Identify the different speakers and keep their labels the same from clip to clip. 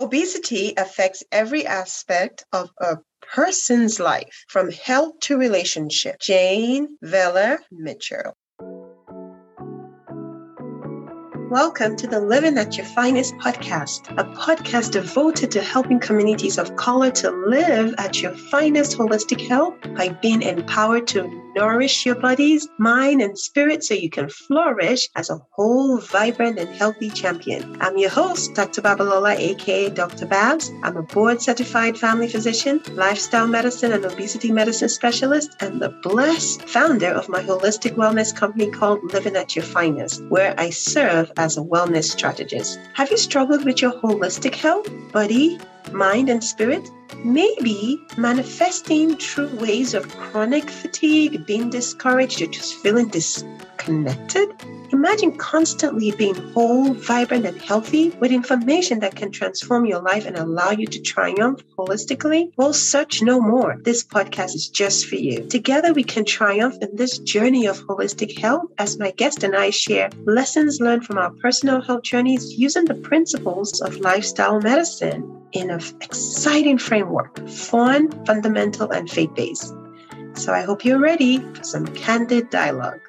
Speaker 1: Obesity affects every aspect of a person's life, from health to relationship. Jane Veller Mitchell. Welcome to the Living at Your Finest podcast, a podcast devoted to helping communities of color to live at your finest holistic health by being empowered to nourish your bodies, mind, and spirit so you can flourish as a whole, vibrant, and healthy champion. I'm your host, Dr. Babalola, aka Dr. Babs. I'm a board certified family physician, lifestyle medicine, and obesity medicine specialist, and the blessed founder of my holistic wellness company called Living at Your Finest, where I serve as a wellness strategist. Have you struggled with your holistic health, body, mind, and spirit? Maybe manifesting through ways of chronic fatigue, being discouraged, or just feeling disconnected? Imagine constantly being whole, vibrant, and healthy with information that can transform your life and allow you to triumph holistically. Well, search no more. This podcast is just for you. Together, we can triumph in this journey of holistic health as my guest and I share lessons learned from our personal health journeys using the principles of lifestyle medicine in an exciting framework fun, fundamental, and faith based. So I hope you're ready for some candid dialogue.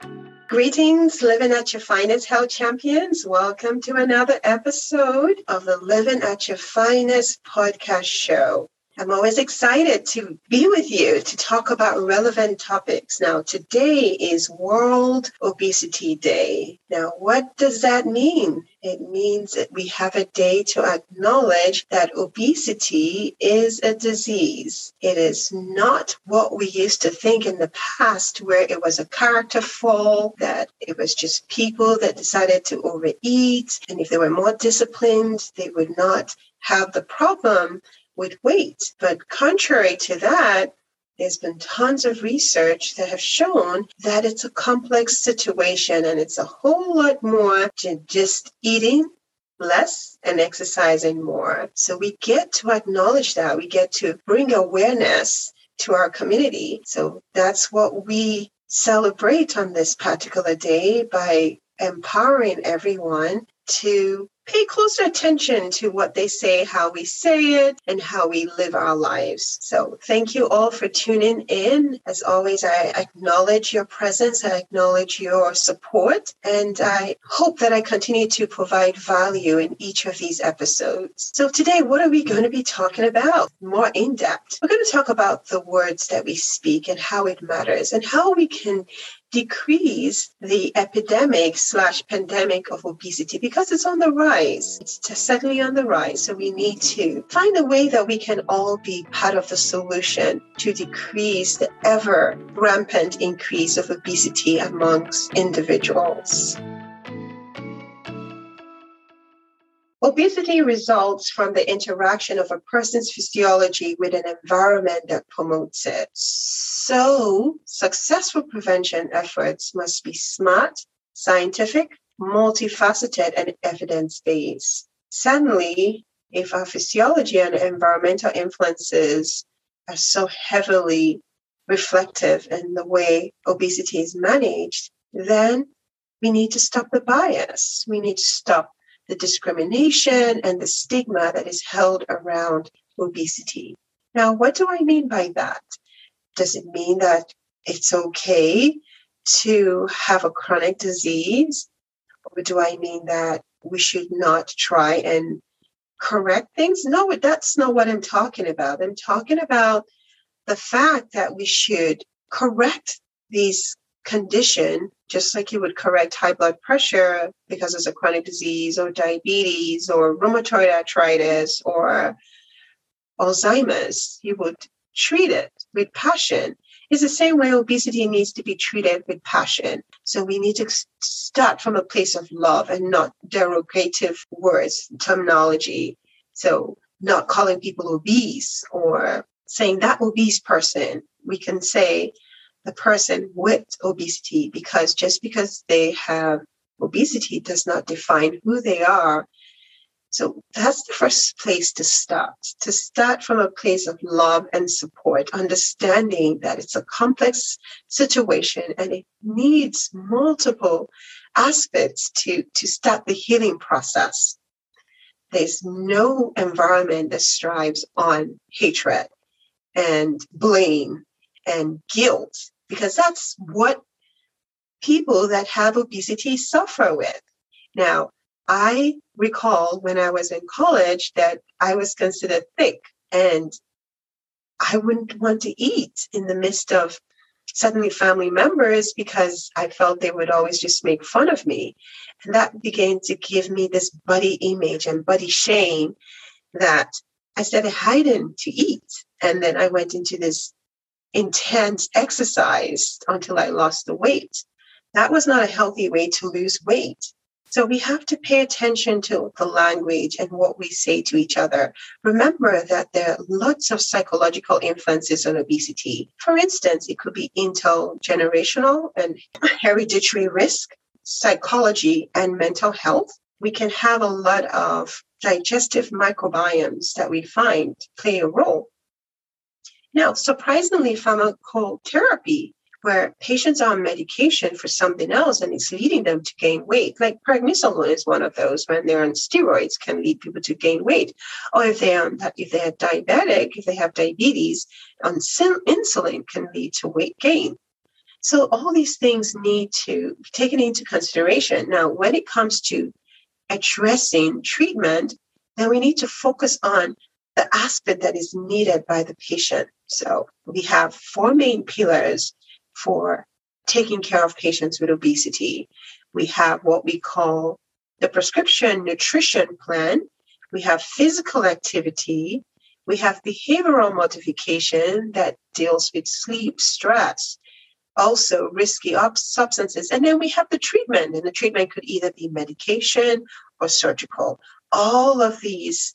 Speaker 1: Greetings, Living at Your Finest Health Champions. Welcome to another episode of the Living at Your Finest podcast show. I'm always excited to be with you to talk about relevant topics. Now, today is World Obesity Day. Now, what does that mean? It means that we have a day to acknowledge that obesity is a disease. It is not what we used to think in the past, where it was a character flaw, that it was just people that decided to overeat. And if they were more disciplined, they would not have the problem with weight. But contrary to that, there's been tons of research that have shown that it's a complex situation and it's a whole lot more than just eating less and exercising more. So we get to acknowledge that. We get to bring awareness to our community. So that's what we celebrate on this particular day by empowering everyone to pay closer attention to what they say, how we say it, and how we live our lives. So thank you all for tuning in. As always, I acknowledge your presence. I acknowledge your support. And I hope that I continue to provide value in each of these episodes. So today, what are we going to be talking about more in depth? We're going to talk about the words that we speak and how it matters and how we can decrease the epidemic slash pandemic of obesity because it's on the rise. It's certainly on the rise. So we need to find a way that we can all be part of the solution to decrease the ever rampant increase of obesity amongst individuals. Obesity results from the interaction of a person's physiology with an environment that promotes it. So, successful prevention efforts must be smart, scientific, multifaceted, and evidence based. Suddenly, if our physiology and environmental influences are so heavily reflective in the way obesity is managed, then we need to stop the bias. We need to stop the discrimination and the stigma that is held around obesity. Now, what do I mean by that? Does it mean that it's okay to have a chronic disease? Or do I mean that we should not try and correct things? No, that's not what I'm talking about. I'm talking about the fact that we should correct these condition, just like you would correct high blood pressure because it's a chronic disease or diabetes or rheumatoid arthritis or Alzheimer's, you would treat it with passion. It's the same way obesity needs to be treated with passion. So we need to start from a place of love and not derogative words, terminology. So not calling people obese or saying that obese person. We can say the person with obesity because just because they have obesity does not define who they are. So that's the first place to start, to start from a place of love and support, understanding that it's a complex situation and it needs multiple aspects to, to start the healing process. there's no environment that strives on hatred and blame and guilt, because that's what people that have obesity suffer with. Now, I recall when I was in college that I was considered thick and I wouldn't want to eat in the midst of suddenly family members because I felt they would always just make fun of me. And that began to give me this body image and body shame that I started hiding to eat. And then I went into this intense exercise until I lost the weight. That was not a healthy way to lose weight. So we have to pay attention to the language and what we say to each other. Remember that there are lots of psychological influences on obesity. For instance, it could be intergenerational and hereditary risk, psychology, and mental health. We can have a lot of digestive microbiomes that we find play a role. Now, surprisingly, pharmacotherapy where patients are on medication for something else and it's leading them to gain weight. Like prednisolone is one of those when they're on steroids can lead people to gain weight. Or if they are if they're diabetic, if they have diabetes, on insulin can lead to weight gain. So all these things need to be taken into consideration. Now, when it comes to addressing treatment, then we need to focus on the aspect that is needed by the patient. So we have four main pillars for taking care of patients with obesity. We have what we call the prescription nutrition plan. We have physical activity. We have behavioral modification that deals with sleep, stress, also risky substances. And then we have the treatment, and the treatment could either be medication or surgical. All of these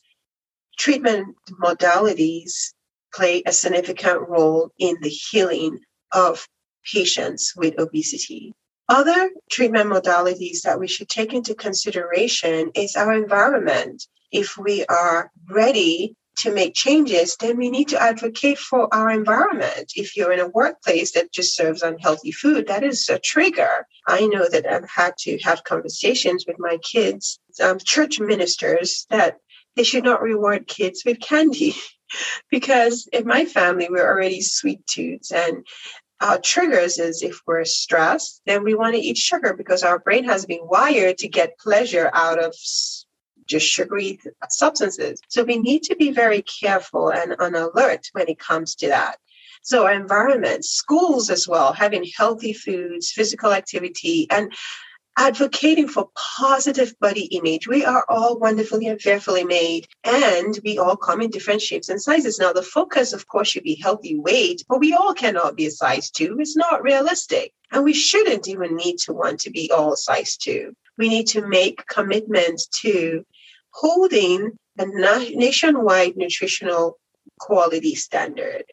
Speaker 1: treatment modalities play a significant role in the healing of patients with obesity. Other treatment modalities that we should take into consideration is our environment. If we are ready to make changes, then we need to advocate for our environment. If you're in a workplace that just serves unhealthy food, that is a trigger. I know that I've had to have conversations with my kids, um, church ministers, that they should not reward kids with candy. because in my family, we're already sweet tooths and our triggers is if we're stressed, then we want to eat sugar because our brain has been wired to get pleasure out of just sugary substances. So we need to be very careful and on alert when it comes to that. So our environment, schools as well, having healthy foods, physical activity, and advocating for positive body image. We are all wonderfully and fearfully made, and we all come in different shapes and sizes. Now, the focus, of course, should be healthy weight, but we all cannot be a size two. It's not realistic. And we shouldn't even need to want to be all size two. We need to make commitments to holding a nationwide nutritional quality standard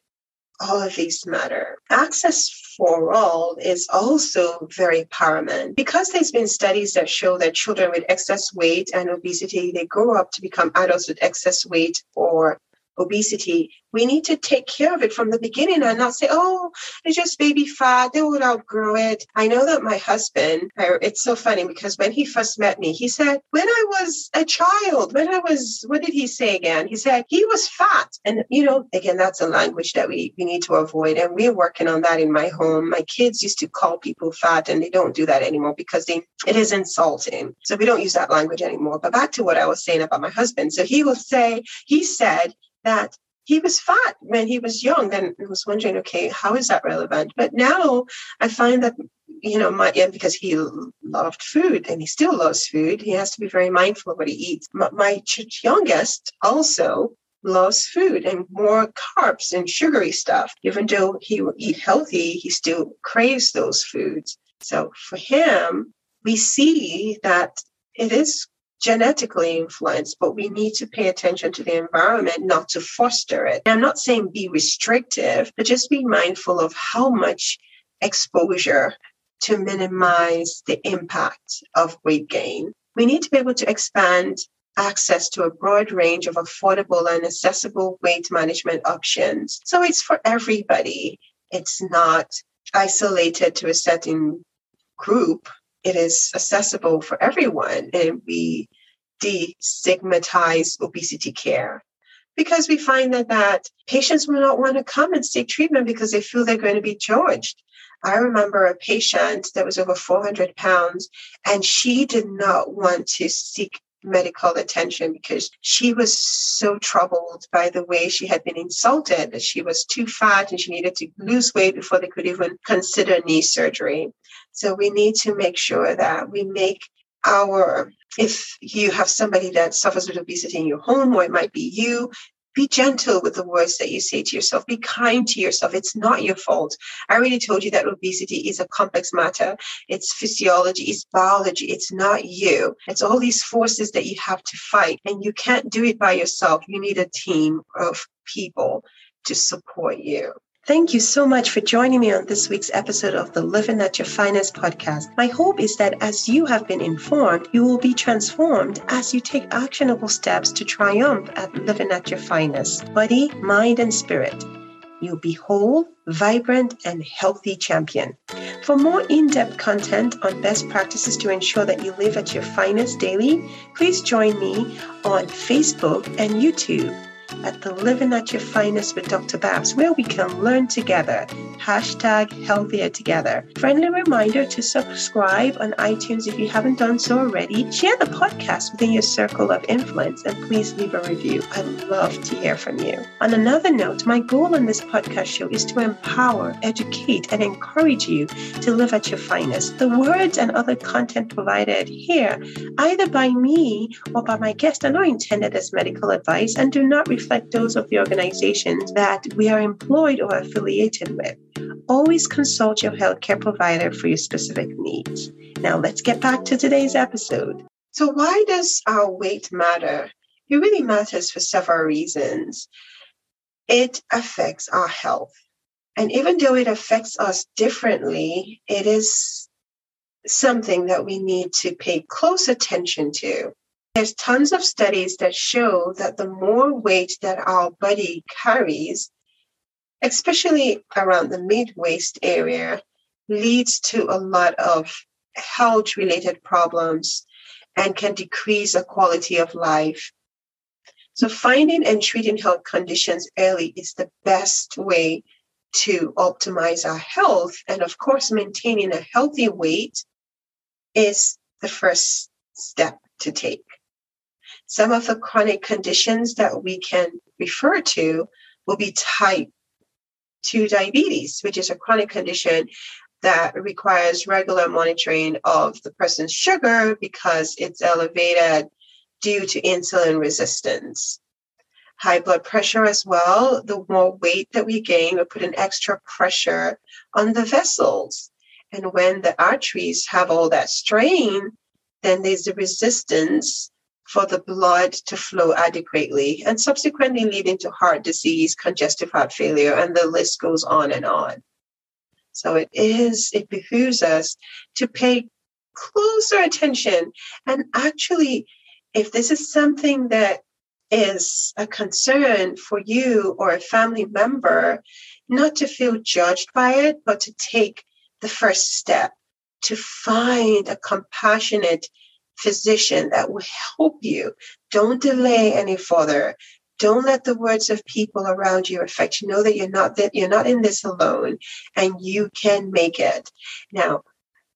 Speaker 1: all of these matter. Access for all is also very paramount. Because there's been studies that show that children with excess weight and obesity they grow up to become adults with excess weight or obesity, we need to take care of it from the beginning and not say, oh, it's just baby fat. They will outgrow it. I know that my husband, it's so funny because when he first met me, he said, when I was a child, when I was, what did he say again? He said, he was fat. And, you know, again, that's a language that we, we need to avoid. And we're working on that in my home. My kids used to call people fat and they don't do that anymore because they, it is insulting. So we don't use that language anymore. But back to what I was saying about my husband. So he will say, he said, that he was fat when he was young and I was wondering, okay, how is that relevant? But now I find that, you know, my, yeah, because he loved food and he still loves food, he has to be very mindful of what he eats. My, my youngest also loves food and more carbs and sugary stuff. Even though he will eat healthy, he still craves those foods. So for him, we see that it is genetically influenced, but we need to pay attention to the environment, not to foster it. I'm not saying be restrictive, but just be mindful of how much exposure to minimize the impact of weight gain. We need to be able to expand access to a broad range of affordable and accessible weight management options. So it's for everybody. It's not isolated to a certain group it is accessible for everyone and we destigmatize obesity care because we find that, that patients will not want to come and seek treatment because they feel they're going to be judged. I remember a patient that was over 400 pounds and she did not want to seek medical attention because she was so troubled by the way she had been insulted that she was too fat and she needed to lose weight before they could even consider knee surgery. So we need to make sure that we make our if you have somebody that suffers with obesity in your home or it might be you be gentle with the words that you say to yourself. Be kind to yourself. It's not your fault. I already told you that obesity is a complex matter. It's physiology, it's biology. It's not you. It's all these forces that you have to fight. And you can't do it by yourself. You need a team of people to support you. Thank you so much for joining me on this week's episode of the Living at Your Finest podcast. My hope is that as you have been informed, you will be transformed as you take actionable steps to triumph at living at your finest, body, mind, and spirit. You'll be whole, vibrant, and healthy champion. For more in depth content on best practices to ensure that you live at your finest daily, please join me on Facebook and YouTube at the Living at Your Finest with Dr. Babs, where we can learn together. Hashtag healthier together. Friendly reminder to subscribe on iTunes if you haven't done so already. Share the podcast within your circle of influence and please leave a review. I'd love to hear from you. On another note, my goal in this podcast show is to empower, educate, and encourage you to live at your finest. The words and other content provided here, either by me or by my guest, are not intended as medical advice and do not reflect those of the organizations that we are employed or affiliated with. Always consult your healthcare provider for your specific needs. Now, let's get back to today's episode. So, why does our weight matter? It really matters for several reasons. It affects our health. And even though it affects us differently, it is something that we need to pay close attention to. There's tons of studies that show that the more weight that our body carries, especially around the mid waist area, leads to a lot of health related problems and can decrease the quality of life. So, finding and treating health conditions early is the best way to optimize our health. And of course, maintaining a healthy weight is the first step to take. Some of the chronic conditions that we can refer to will be type 2 diabetes, which is a chronic condition that requires regular monitoring of the person's sugar because it's elevated due to insulin resistance. High blood pressure as well. The more weight that we gain will put an extra pressure on the vessels. And when the arteries have all that strain, then there's the resistance for the blood to flow adequately and subsequently leading to heart disease, congestive heart failure, and the list goes on and on. So it is, it behooves us to pay closer attention. And actually, if this is something that is a concern for you or a family member, not to feel judged by it, but to take the first step to find a compassionate physician that will help you. Don't delay any further. Don't let the words of people around you affect you. Know that you're not that you're not in this alone and you can make it. Now,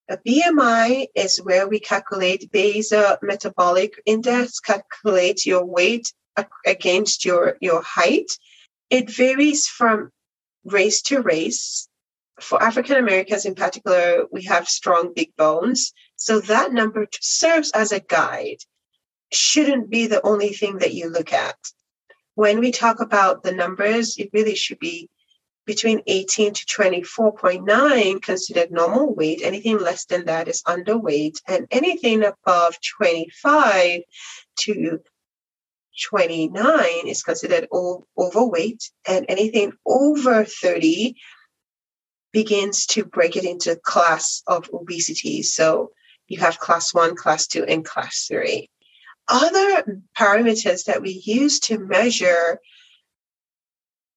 Speaker 1: a BMI is where we calculate basal metabolic index, calculate your weight against your, your height. It varies from race to race. For African Americans in particular, we have strong big bones. So that number serves as a guide, shouldn't be the only thing that you look at. When we talk about the numbers, it really should be between 18 to 24.9 considered normal weight. Anything less than that is underweight, and anything above 25 to 29 is considered overweight, and anything over 30 begins to break it into class of obesity. So you have class one, class two, and class three. Other parameters that we use to measure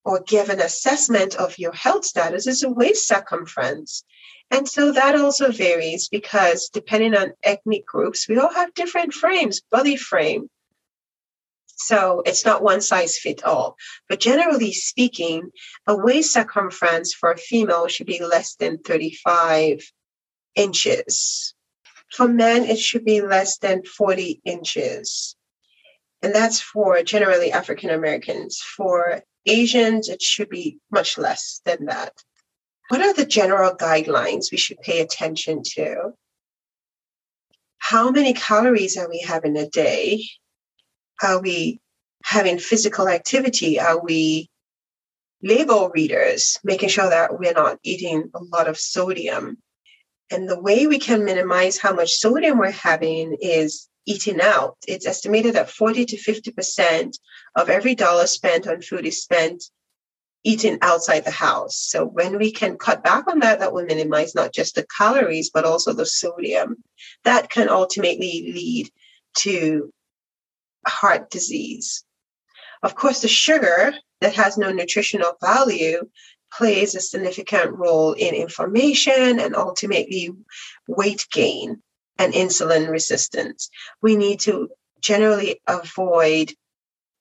Speaker 1: or give an assessment of your health status is a waist circumference. And so that also varies because depending on ethnic groups, we all have different frames, body frame. So it's not one size fit all. But generally speaking, a waist circumference for a female should be less than 35 inches. For men, it should be less than 40 inches. And that's for generally African Americans. For Asians, it should be much less than that. What are the general guidelines we should pay attention to? How many calories are we having a day? Are we having physical activity? Are we label readers, making sure that we're not eating a lot of sodium? And the way we can minimize how much sodium we're having is eating out. It's estimated that 40 to 50% of every dollar spent on food is spent eating outside the house. So when we can cut back on that, that will minimize not just the calories, but also the sodium. That can ultimately lead to heart disease. Of course, the sugar that has no nutritional value plays a significant role in inflammation and ultimately weight gain and insulin resistance. We need to generally avoid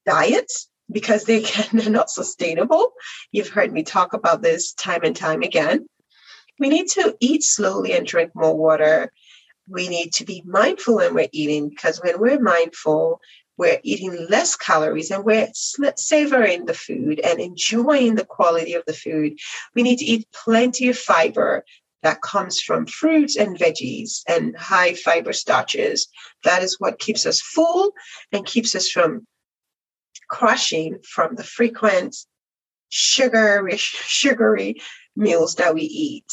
Speaker 1: diets because they can, they're not sustainable. You've heard me talk about this time and time again. We need to eat slowly and drink more water. We need to be mindful when we're eating because when we're mindful, we're eating less calories and we're savoring the food and enjoying the quality of the food. We need to eat plenty of fiber that comes from fruits and veggies and high fiber starches. That is what keeps us full and keeps us from crushing from the frequent sugary, sugary meals that we eat.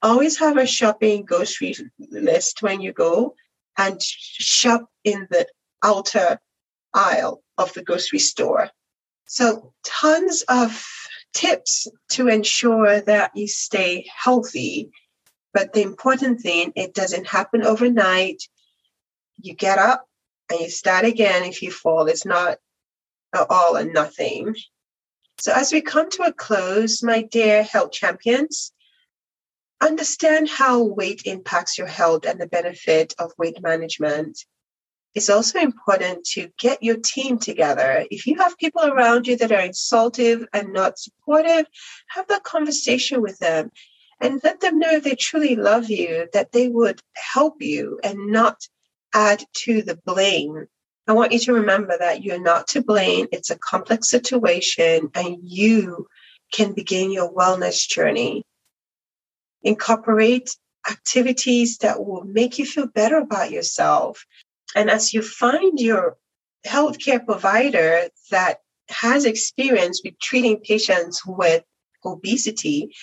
Speaker 1: Always have a shopping grocery list when you go and shop in the outer aisle of the grocery store. So, tons of tips to ensure that you stay healthy. But the important thing, it doesn't happen overnight. You get up, and you start again if you fall. It's not all or nothing. So, as we come to a close, my dear health champions, understand how weight impacts your health and the benefit of weight management. It's also important to get your team together. If you have people around you that are insultive and not supportive, have that conversation with them and let them know if they truly love you, that they would help you and not add to the blame. I want you to remember that you're not to blame. It's a complex situation and you can begin your wellness journey. Incorporate activities that will make you feel better about yourself. And as you find your healthcare provider that has experience with treating patients with obesity,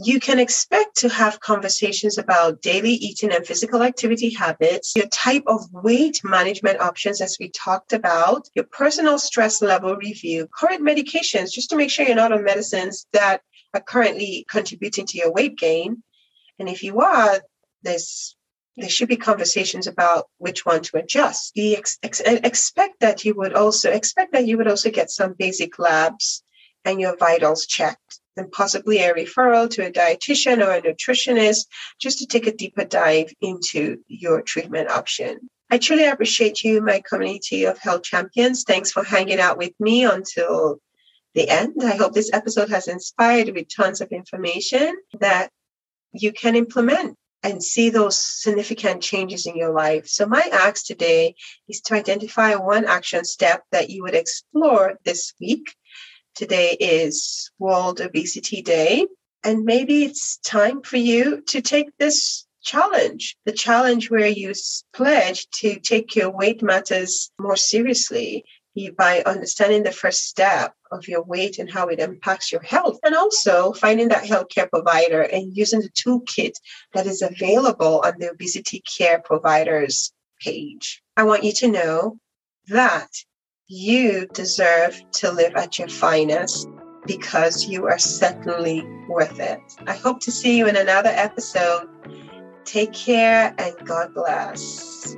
Speaker 1: you can expect to have conversations about daily eating and physical activity habits, your type of weight management options, as we talked about, your personal stress level review, current medications, just to make sure you're not on medicines that are currently contributing to your weight gain. And if you are, there's there should be conversations about which one to adjust. Be ex- ex- expect that you would also expect that you would also get some basic labs and your vitals checked and possibly a referral to a dietitian or a nutritionist just to take a deeper dive into your treatment option. I truly appreciate you, my community of health champions. Thanks for hanging out with me until the end. I hope this episode has inspired with tons of information that you can implement and see those significant changes in your life. So, my ask today is to identify one action step that you would explore this week Today is World Obesity Day, and maybe it's time for you to take this challenge the challenge where you pledge to take your weight matters more seriously by understanding the first step of your weight and how it impacts your health, and also finding that healthcare provider and using the toolkit that is available on the obesity care providers page. I want you to know that you deserve to live at your finest because you are certainly worth it. I hope to see you in another episode. Take care and God bless.